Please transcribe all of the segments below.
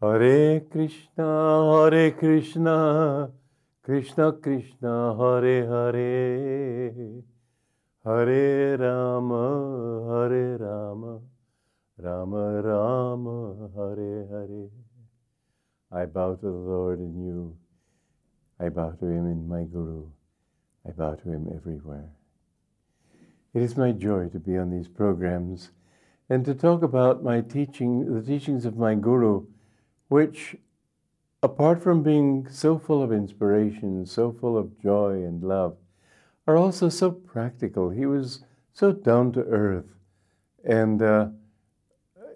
Hare Krishna, Hare Krishna, Krishna Krishna, Hare Hare, Hare Rama, Hare Rama, Rama Rama, Hare Hare. I bow to the Lord in you. I bow to him in my Guru. I bow to him everywhere. It is my joy to be on these programs and to talk about my teaching, the teachings of my Guru, which, apart from being so full of inspiration, so full of joy and love, are also so practical. He was so down to earth, and uh,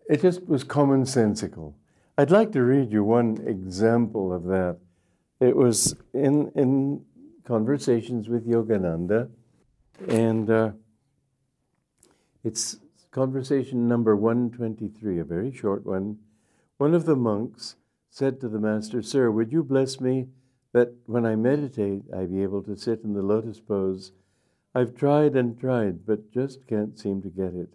it just was commonsensical. I'd like to read you one example of that. It was in in conversations with Yogananda, and uh, it's conversation number 123, a very short one. One of the monks said to the master, Sir, would you bless me that when I meditate, I be able to sit in the lotus pose? I've tried and tried, but just can't seem to get it.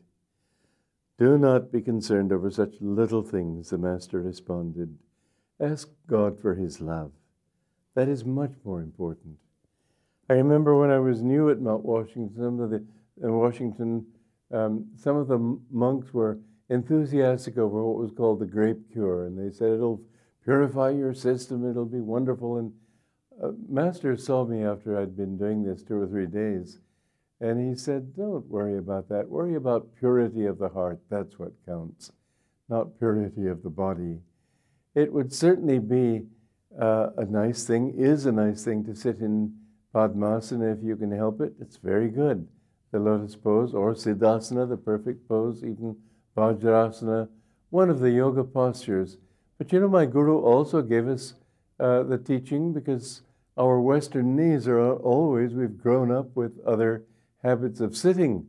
Do not be concerned over such little things, the master responded. Ask God for his love. That is much more important. I remember when I was new at Mount Washington, some of the, in Washington, um, some of the monks were enthusiastic over what was called the grape cure, and they said it'll purify your system, it'll be wonderful. And uh, Master saw me after I'd been doing this two or three days, and he said, Don't worry about that. Worry about purity of the heart. That's what counts, not purity of the body. It would certainly be uh, a nice thing, is a nice thing to sit in Padmasana if you can help it. It's very good the lotus pose, or Siddhasana, the perfect pose, even Vajrasana, one of the yoga postures. But you know, my guru also gave us uh, the teaching because our Western knees are always, we've grown up with other habits of sitting.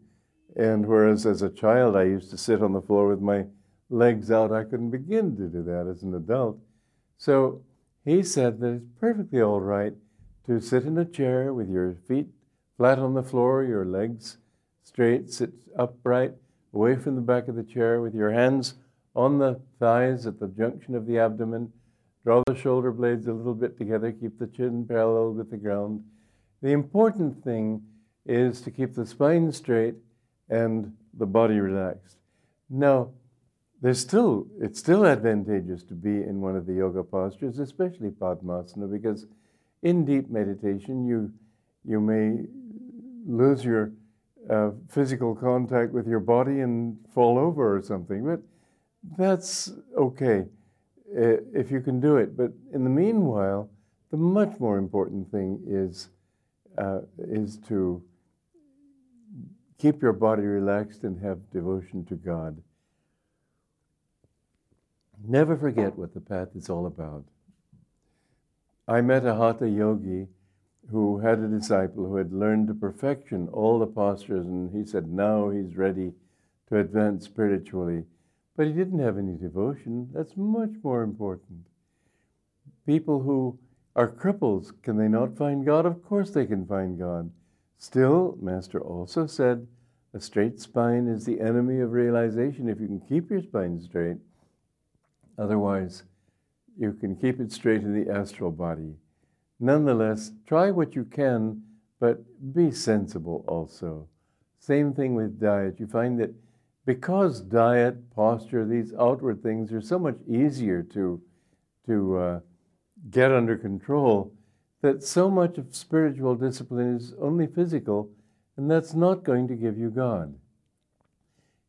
And whereas as a child I used to sit on the floor with my legs out, I couldn't begin to do that as an adult. So he said that it's perfectly all right to sit in a chair with your feet flat on the floor, your legs straight, sit upright, away from the back of the chair with your hands on the thighs at the junction of the abdomen. Draw the shoulder blades a little bit together, keep the chin parallel with the ground. The important thing is to keep the spine straight and the body relaxed. Now, there's still it's still advantageous to be in one of the yoga postures, especially Padmasana, because in deep meditation you you may lose your uh, physical contact with your body and fall over or something. But that's okay if you can do it. But in the meanwhile, the much more important thing is uh, is to keep your body relaxed and have devotion to God. Never forget what the path is all about. I met a hatha yogi who had a disciple who had learned to perfection all the postures, and he said now he's ready to advance spiritually. But he didn't have any devotion. That's much more important. People who are cripples, can they not find God? Of course they can find God. Still, Master also said, a straight spine is the enemy of realization. If you can keep your spine straight, otherwise, you can keep it straight in the astral body nonetheless, try what you can, but be sensible also. Same thing with diet. You find that because diet, posture, these outward things are so much easier to, to uh, get under control, that so much of spiritual discipline is only physical, and that's not going to give you God.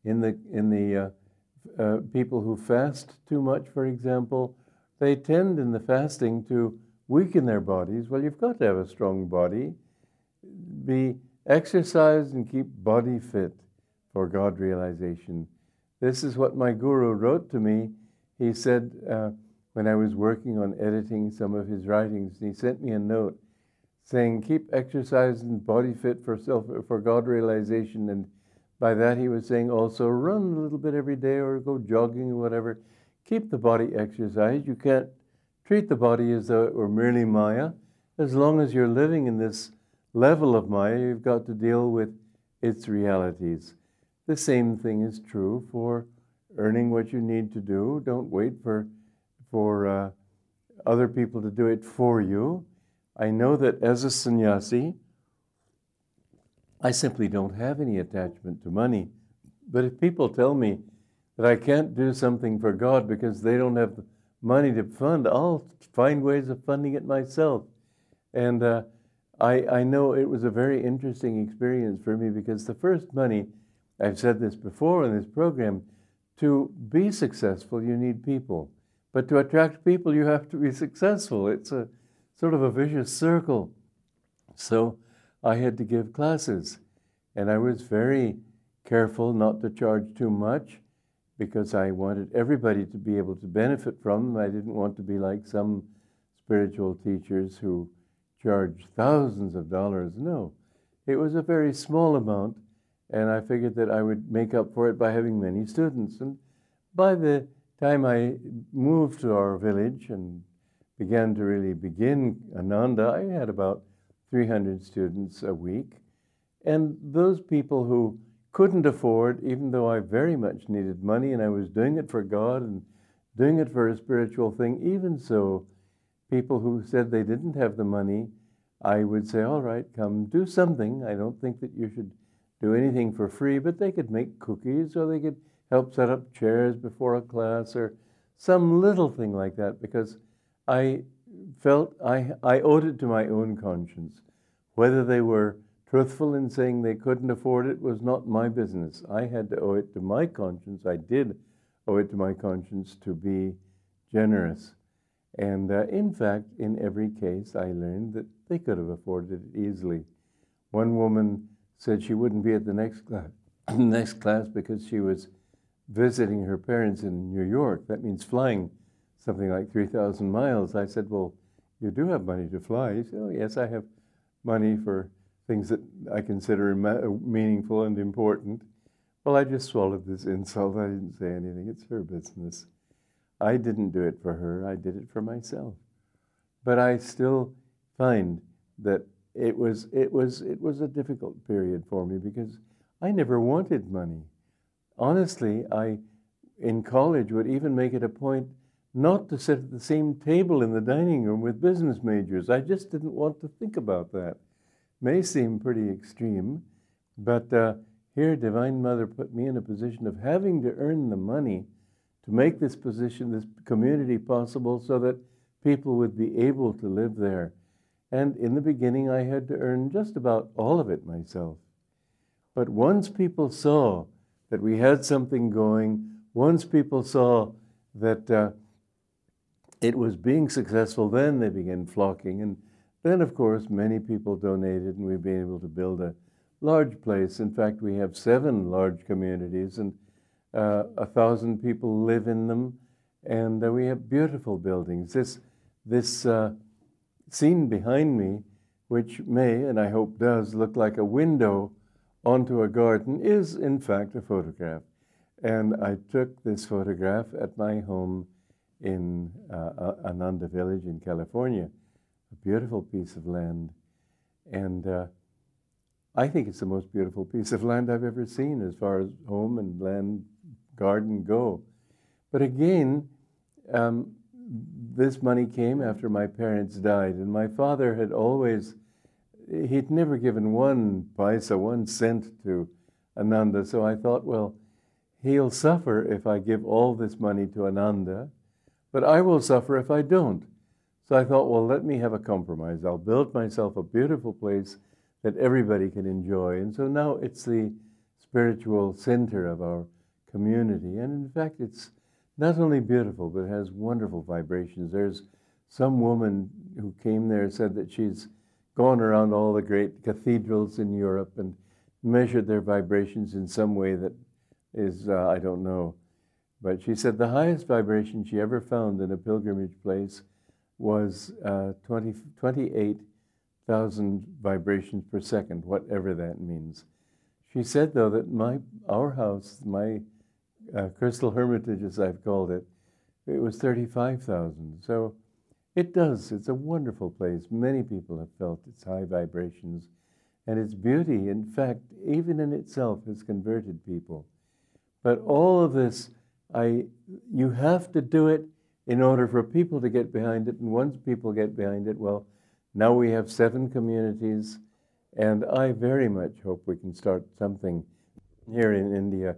In the, in the uh, uh, people who fast too much, for example, they tend in the fasting to weaken their bodies, well, you've got to have a strong body. Be exercised and keep body fit for God realization. This is what my guru wrote to me. He said uh, when I was working on editing some of his writings, he sent me a note saying, "Keep exercise and body fit for self for God realization." And by that, he was saying also run a little bit every day or go jogging or whatever. Keep the body exercised. You can't treat the body as though it were merely Maya. As long as you're living in this level of Maya, you've got to deal with its realities. The same thing is true for earning what you need to do. Don't wait for, for uh, other people to do it for you. I know that as a sannyasi, I simply don't have any attachment to money. But if people tell me that I can't do something for God because they don't have the money to fund, I'll find ways of funding it myself. And uh, I, I know it was a very interesting experience for me because the first money, I've said this before in this program, to be successful, you need people. But to attract people, you have to be successful. It's a sort of a vicious circle. So I had to give classes, and I was very careful not to charge too much because I wanted everybody to be able to benefit from them. I didn't want to be like some spiritual teachers who charge thousands of dollars. No, it was a very small amount, and I figured that I would make up for it by having many students. And by the time I moved to our village and began to really begin Ananda, I had about 300 students a week. And those people who couldn't afford, even though I very much needed money and I was doing it for God and doing it for a spiritual thing, even so, people who said they didn't have the money, I would say, All right, come do something. I don't think that you should do anything for free, but they could make cookies or they could help set up chairs before a class or some little thing like that because I felt I, I owed it to my own conscience. Whether they were truthful in saying they couldn't afford it was not my business. I had to owe it to my conscience. I did owe it to my conscience to be generous. And uh, in fact, in every case, I learned that they could have afforded it easily. One woman said she wouldn't be at the next class, next class because she was visiting her parents in New York. That means flying something like 3,000 miles. I said, Well, you do have money to fly. He said, Oh, yes, I have money for things that I consider uh, meaningful and important. Well, I just swallowed this insult. I didn't say anything. It's her business. I didn't do it for her, I did it for myself. But I still find that it was, it was, it was a difficult period for me because I never wanted money honestly, I, in college, would even make it a point not to sit at the same table in the dining room with business majors. I just didn't want to think about that. May seem pretty extreme, but uh, here, Divine Mother put me in a position of having to earn the money to make this position, this community possible so that people would be able to live there. And in the beginning, I had to earn just about all of it myself. But once people saw that we had something going. Once people saw that uh, it was being successful, then they began flocking. And then, of course, many people donated, and we've been able to build a large place. In fact, we have seven large communities, and uh, a thousand people live in them. And uh, we have beautiful buildings. This, this uh, scene behind me, which may, and I hope does, look like a window onto a garden is, in fact, a photograph. And I took this photograph at my home in uh, Ananda Village in California, a beautiful piece of land. And uh, I think it's the most beautiful piece of land I've ever seen as far as home and land, garden go. But again, um, this money came after my parents died, and my father had always he'd never given one paisa, one cent to Ananda. So I thought, well, he'll suffer if I give all this money to Ananda, but I will suffer if I don't. So I thought, well, let me have a compromise. I'll build myself a beautiful place that everybody can enjoy. And so now it's the spiritual center of our community. And in fact, it's not only beautiful, but it has wonderful vibrations. There's some woman who came there said that she's gone around all the great cathedrals in Europe and measured their vibrations in some way that is, uh, I don't know. But she said the highest vibration she ever found in a pilgrimage place was uh, 20, 28,000 vibrations per second, whatever that means. She said, though, that my, our house, my uh, crystal hermitage, as I've called it, it was 35,000. So it does. It's a wonderful place. Many people have felt its high vibrations and its beauty, in fact, even in itself, has converted people. But all of this, I, you have to do it in order for people to get behind it. And once people get behind it, well, now we have seven communities, and I very much hope we can start something here in India.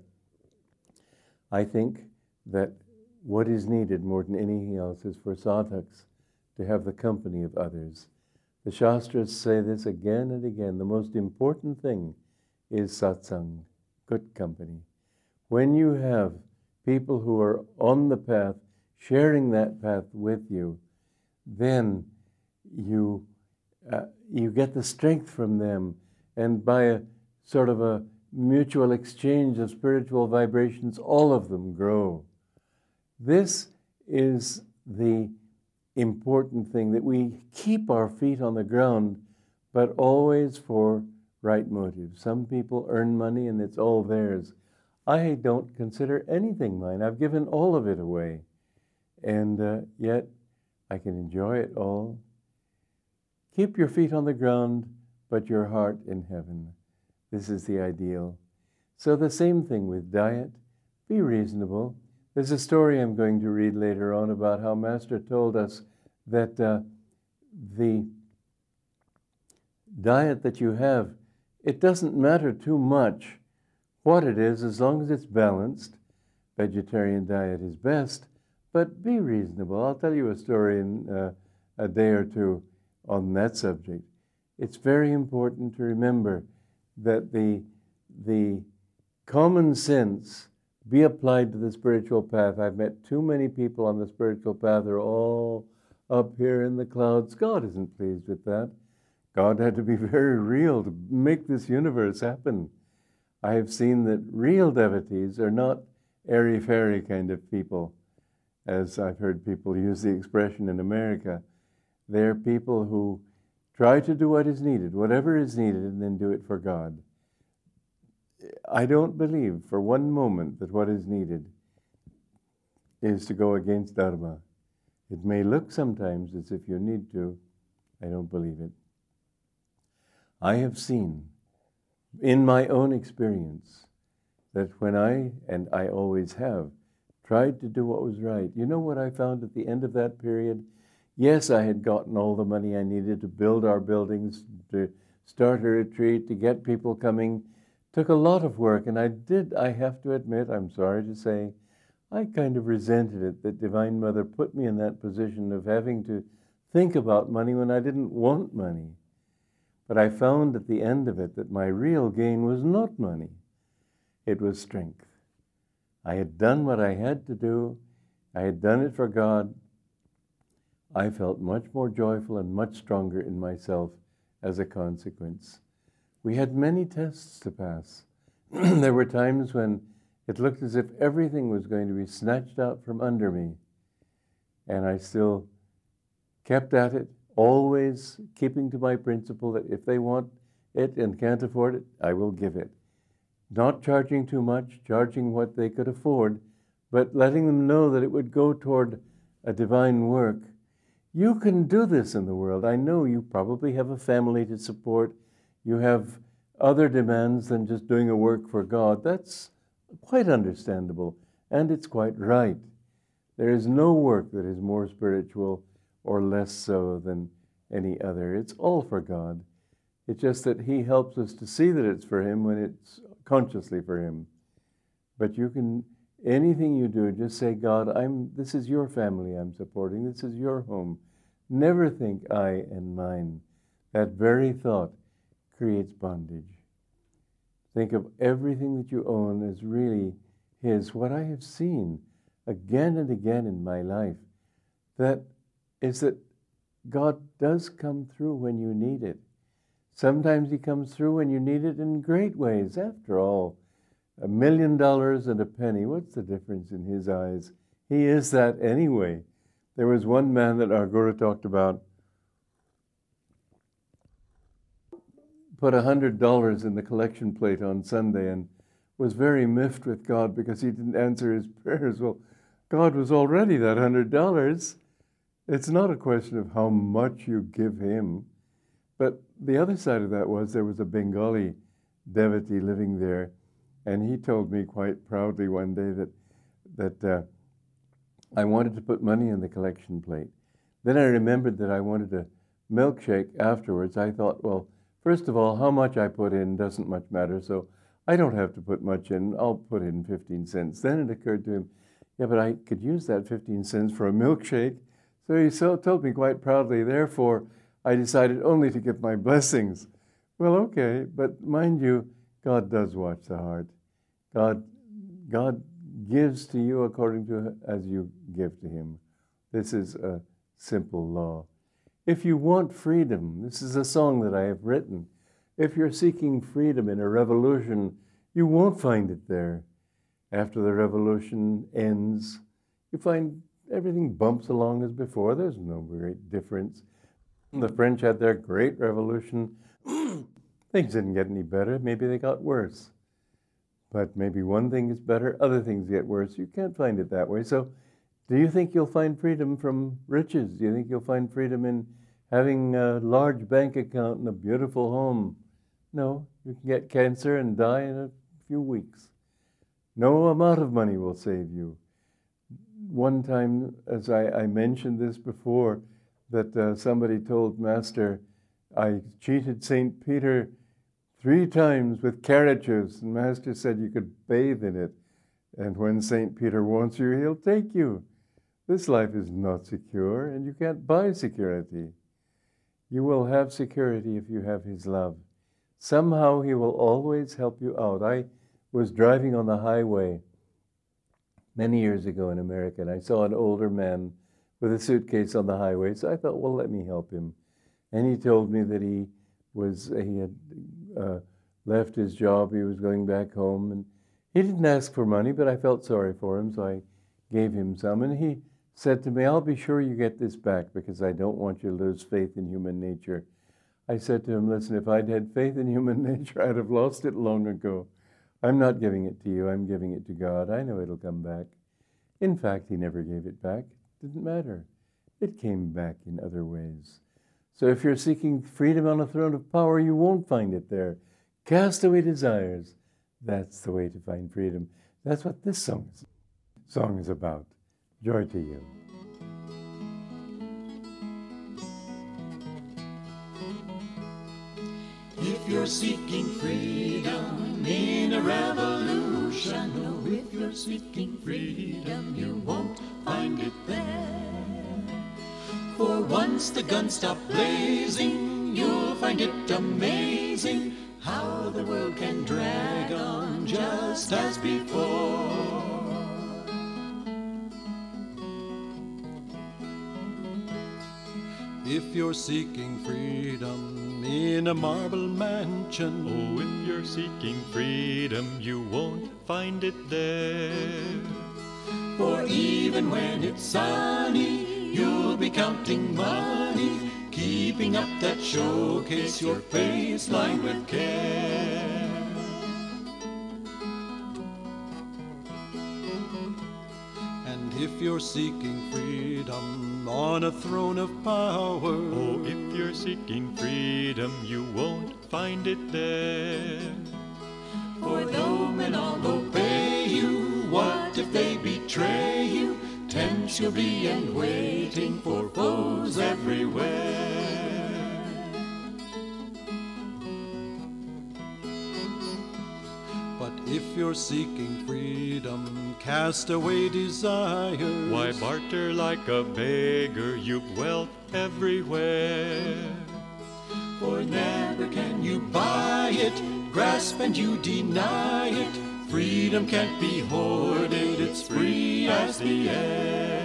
I think that what is needed more than anything else is for sadhaks to have the company of others. The Shastras say this again and again. The most important thing is satsang, good company. When you have people who are on the path, sharing that path with you, then you uh, you get the strength from them, and by a sort of a mutual exchange of spiritual vibrations, all of them grow. This is the important thing that we keep our feet on the ground, but always for right motives. Some people earn money and it's all theirs. I don't consider anything mine. I've given all of it away. And uh, yet I can enjoy it all. Keep your feet on the ground, but your heart in heaven. This is the ideal. So, the same thing with diet. Be reasonable. There's a story I'm going to read later on about how Master told us that uh, the diet that you have, it doesn't matter too much what it is as long as it's balanced. Vegetarian diet is best, but be reasonable. I'll tell you a story in uh, a day or two on that subject. It's very important to remember that the, the common sense be applied to the spiritual path. I've met too many people on the spiritual path, they're all up here in the clouds. God isn't pleased with that. God had to be very real to make this universe happen. I have seen that real devotees are not airy fairy kind of people, as I've heard people use the expression in America. They're people who try to do what is needed, whatever is needed, and then do it for God. I don't believe for one moment that what is needed is to go against Dharma. It may look sometimes as if you need to. I don't believe it. I have seen in my own experience that when I, and I always have, tried to do what was right, you know what I found at the end of that period? Yes, I had gotten all the money I needed to build our buildings, to start a retreat, to get people coming took a lot of work, and I did, I have to admit, I'm sorry to say, I kind of resented it that Divine Mother put me in that position of having to think about money when I didn't want money. But I found at the end of it that my real gain was not money, it was strength. I had done what I had to do, I had done it for God. I felt much more joyful and much stronger in myself as a consequence. We had many tests to pass. there were times when it looked as if everything was going to be snatched out from under me. And I still kept at it, always keeping to my principle that if they want it and can't afford it, I will give it. Not charging too much, charging what they could afford, but letting them know that it would go toward a divine work. You can do this in the world. I know you probably have a family to support you have other demands than just doing a work for God. That's quite understandable, and it's quite right. There is no work that is more spiritual or less so than any other. It's all for God. It's just that He helps us to see that it's for Him when it's consciously for Him. But you can, anything you do, just say, God, I'm, this is your family I'm supporting. This is your home. Never think I and mine. That very thought creates bondage. Think of everything that you own as really His. What I have seen again and again in my life that is that God does come through when you need it. Sometimes He comes through when you need it in great ways. After all, a million dollars and a penny, what's the difference in His eyes? He is that anyway. There was one man that our Guru talked about put a $100 in the collection plate on Sunday and was very miffed with God because he didn't answer his prayers. Well, God was already that $100. It's not a question of how much you give him. But the other side of that was there was a Bengali devotee living there, and he told me quite proudly one day that, that uh, I wanted to put money in the collection plate. Then I remembered that I wanted a milkshake afterwards. I thought, well, first of all, how much I put in doesn't much matter, so I don't have to put much in. I'll put in 15 cents. Then it occurred to him, yeah, but I could use that 15 cents for a milkshake. So he told me quite proudly, therefore, I decided only to give my blessings. Well, okay, but mind you, God does watch the heart. God, God gives to you according to as you give to Him. This is a simple law. If you want freedom, this is a song that I have written. If you're seeking freedom in a revolution, you won't find it there. After the revolution ends, you find everything bumps along as before. There's no great difference. The French had their great revolution. things didn't get any better. Maybe they got worse. But maybe one thing is better, other things get worse. You can't find it that way. So, do you think you'll find freedom from riches? Do you think you'll find freedom in having a large bank account and a beautiful home? No, you can get cancer and die in a few weeks. No amount of money will save you. One time, as I, I mentioned this before, that uh, somebody told Master, I cheated St. Peter three times with carrot juice, and Master said you could bathe in it. And when St. Peter wants you, he'll take you. This life is not secure, and you can't buy security. You will have security if you have His love. Somehow He will always help you out. I was driving on the highway many years ago in America, and I saw an older man with a suitcase on the highway. So I thought, well, let me help him. And he told me that he was he had uh, left his job. He was going back home, and he didn't ask for money, but I felt sorry for him, so I gave him some. And he said to me, "I'll be sure you get this back because I don't want you to lose faith in human nature." I said to him, "Listen, if I'd had faith in human nature, I'd have lost it long ago. I'm not giving it to you. I'm giving it to God. I know it'll come back." In fact, he never gave it back. Didn't matter. It came back in other ways. So if you're seeking freedom on a throne of power, you won't find it there. Cast away desires. That's the way to find freedom. That's what this song is, song is about. Joy to you. If you're seeking freedom in a revolution, you're seeking freedom, you won't find it there. For once the guns stop blazing, you'll find it amazing how the world can drag on just as before. If you're seeking freedom in a marble mansion, Oh, if you're seeking freedom, you won't find it there. For even when it's sunny, you'll be counting money, keeping up that showcase your face lined with care. You're seeking freedom on a throne of power, Oh, if you're seeking freedom, you won't find it there. For though men all obey you, what if they betray you? Tense you'll be and waiting for foes everywhere. But if you're seeking freedom, cast away desire. Why barter like a beggar? You've wealth everywhere. For never can you buy it, grasp and you deny it. Freedom can't be hoarded, it's free as the air.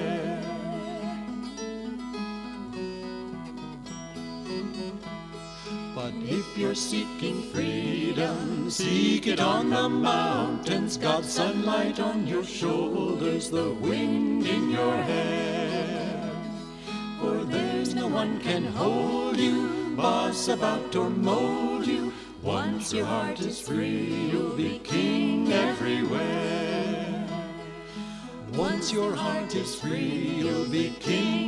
But if you're seeking freedom, seek it on the mountains. God's sunlight on your shoulders, the wind in your hair. For there's no one can hold you, boss about or mold you. Once your heart is free, you'll be king everywhere. Once your heart is free, you'll be king.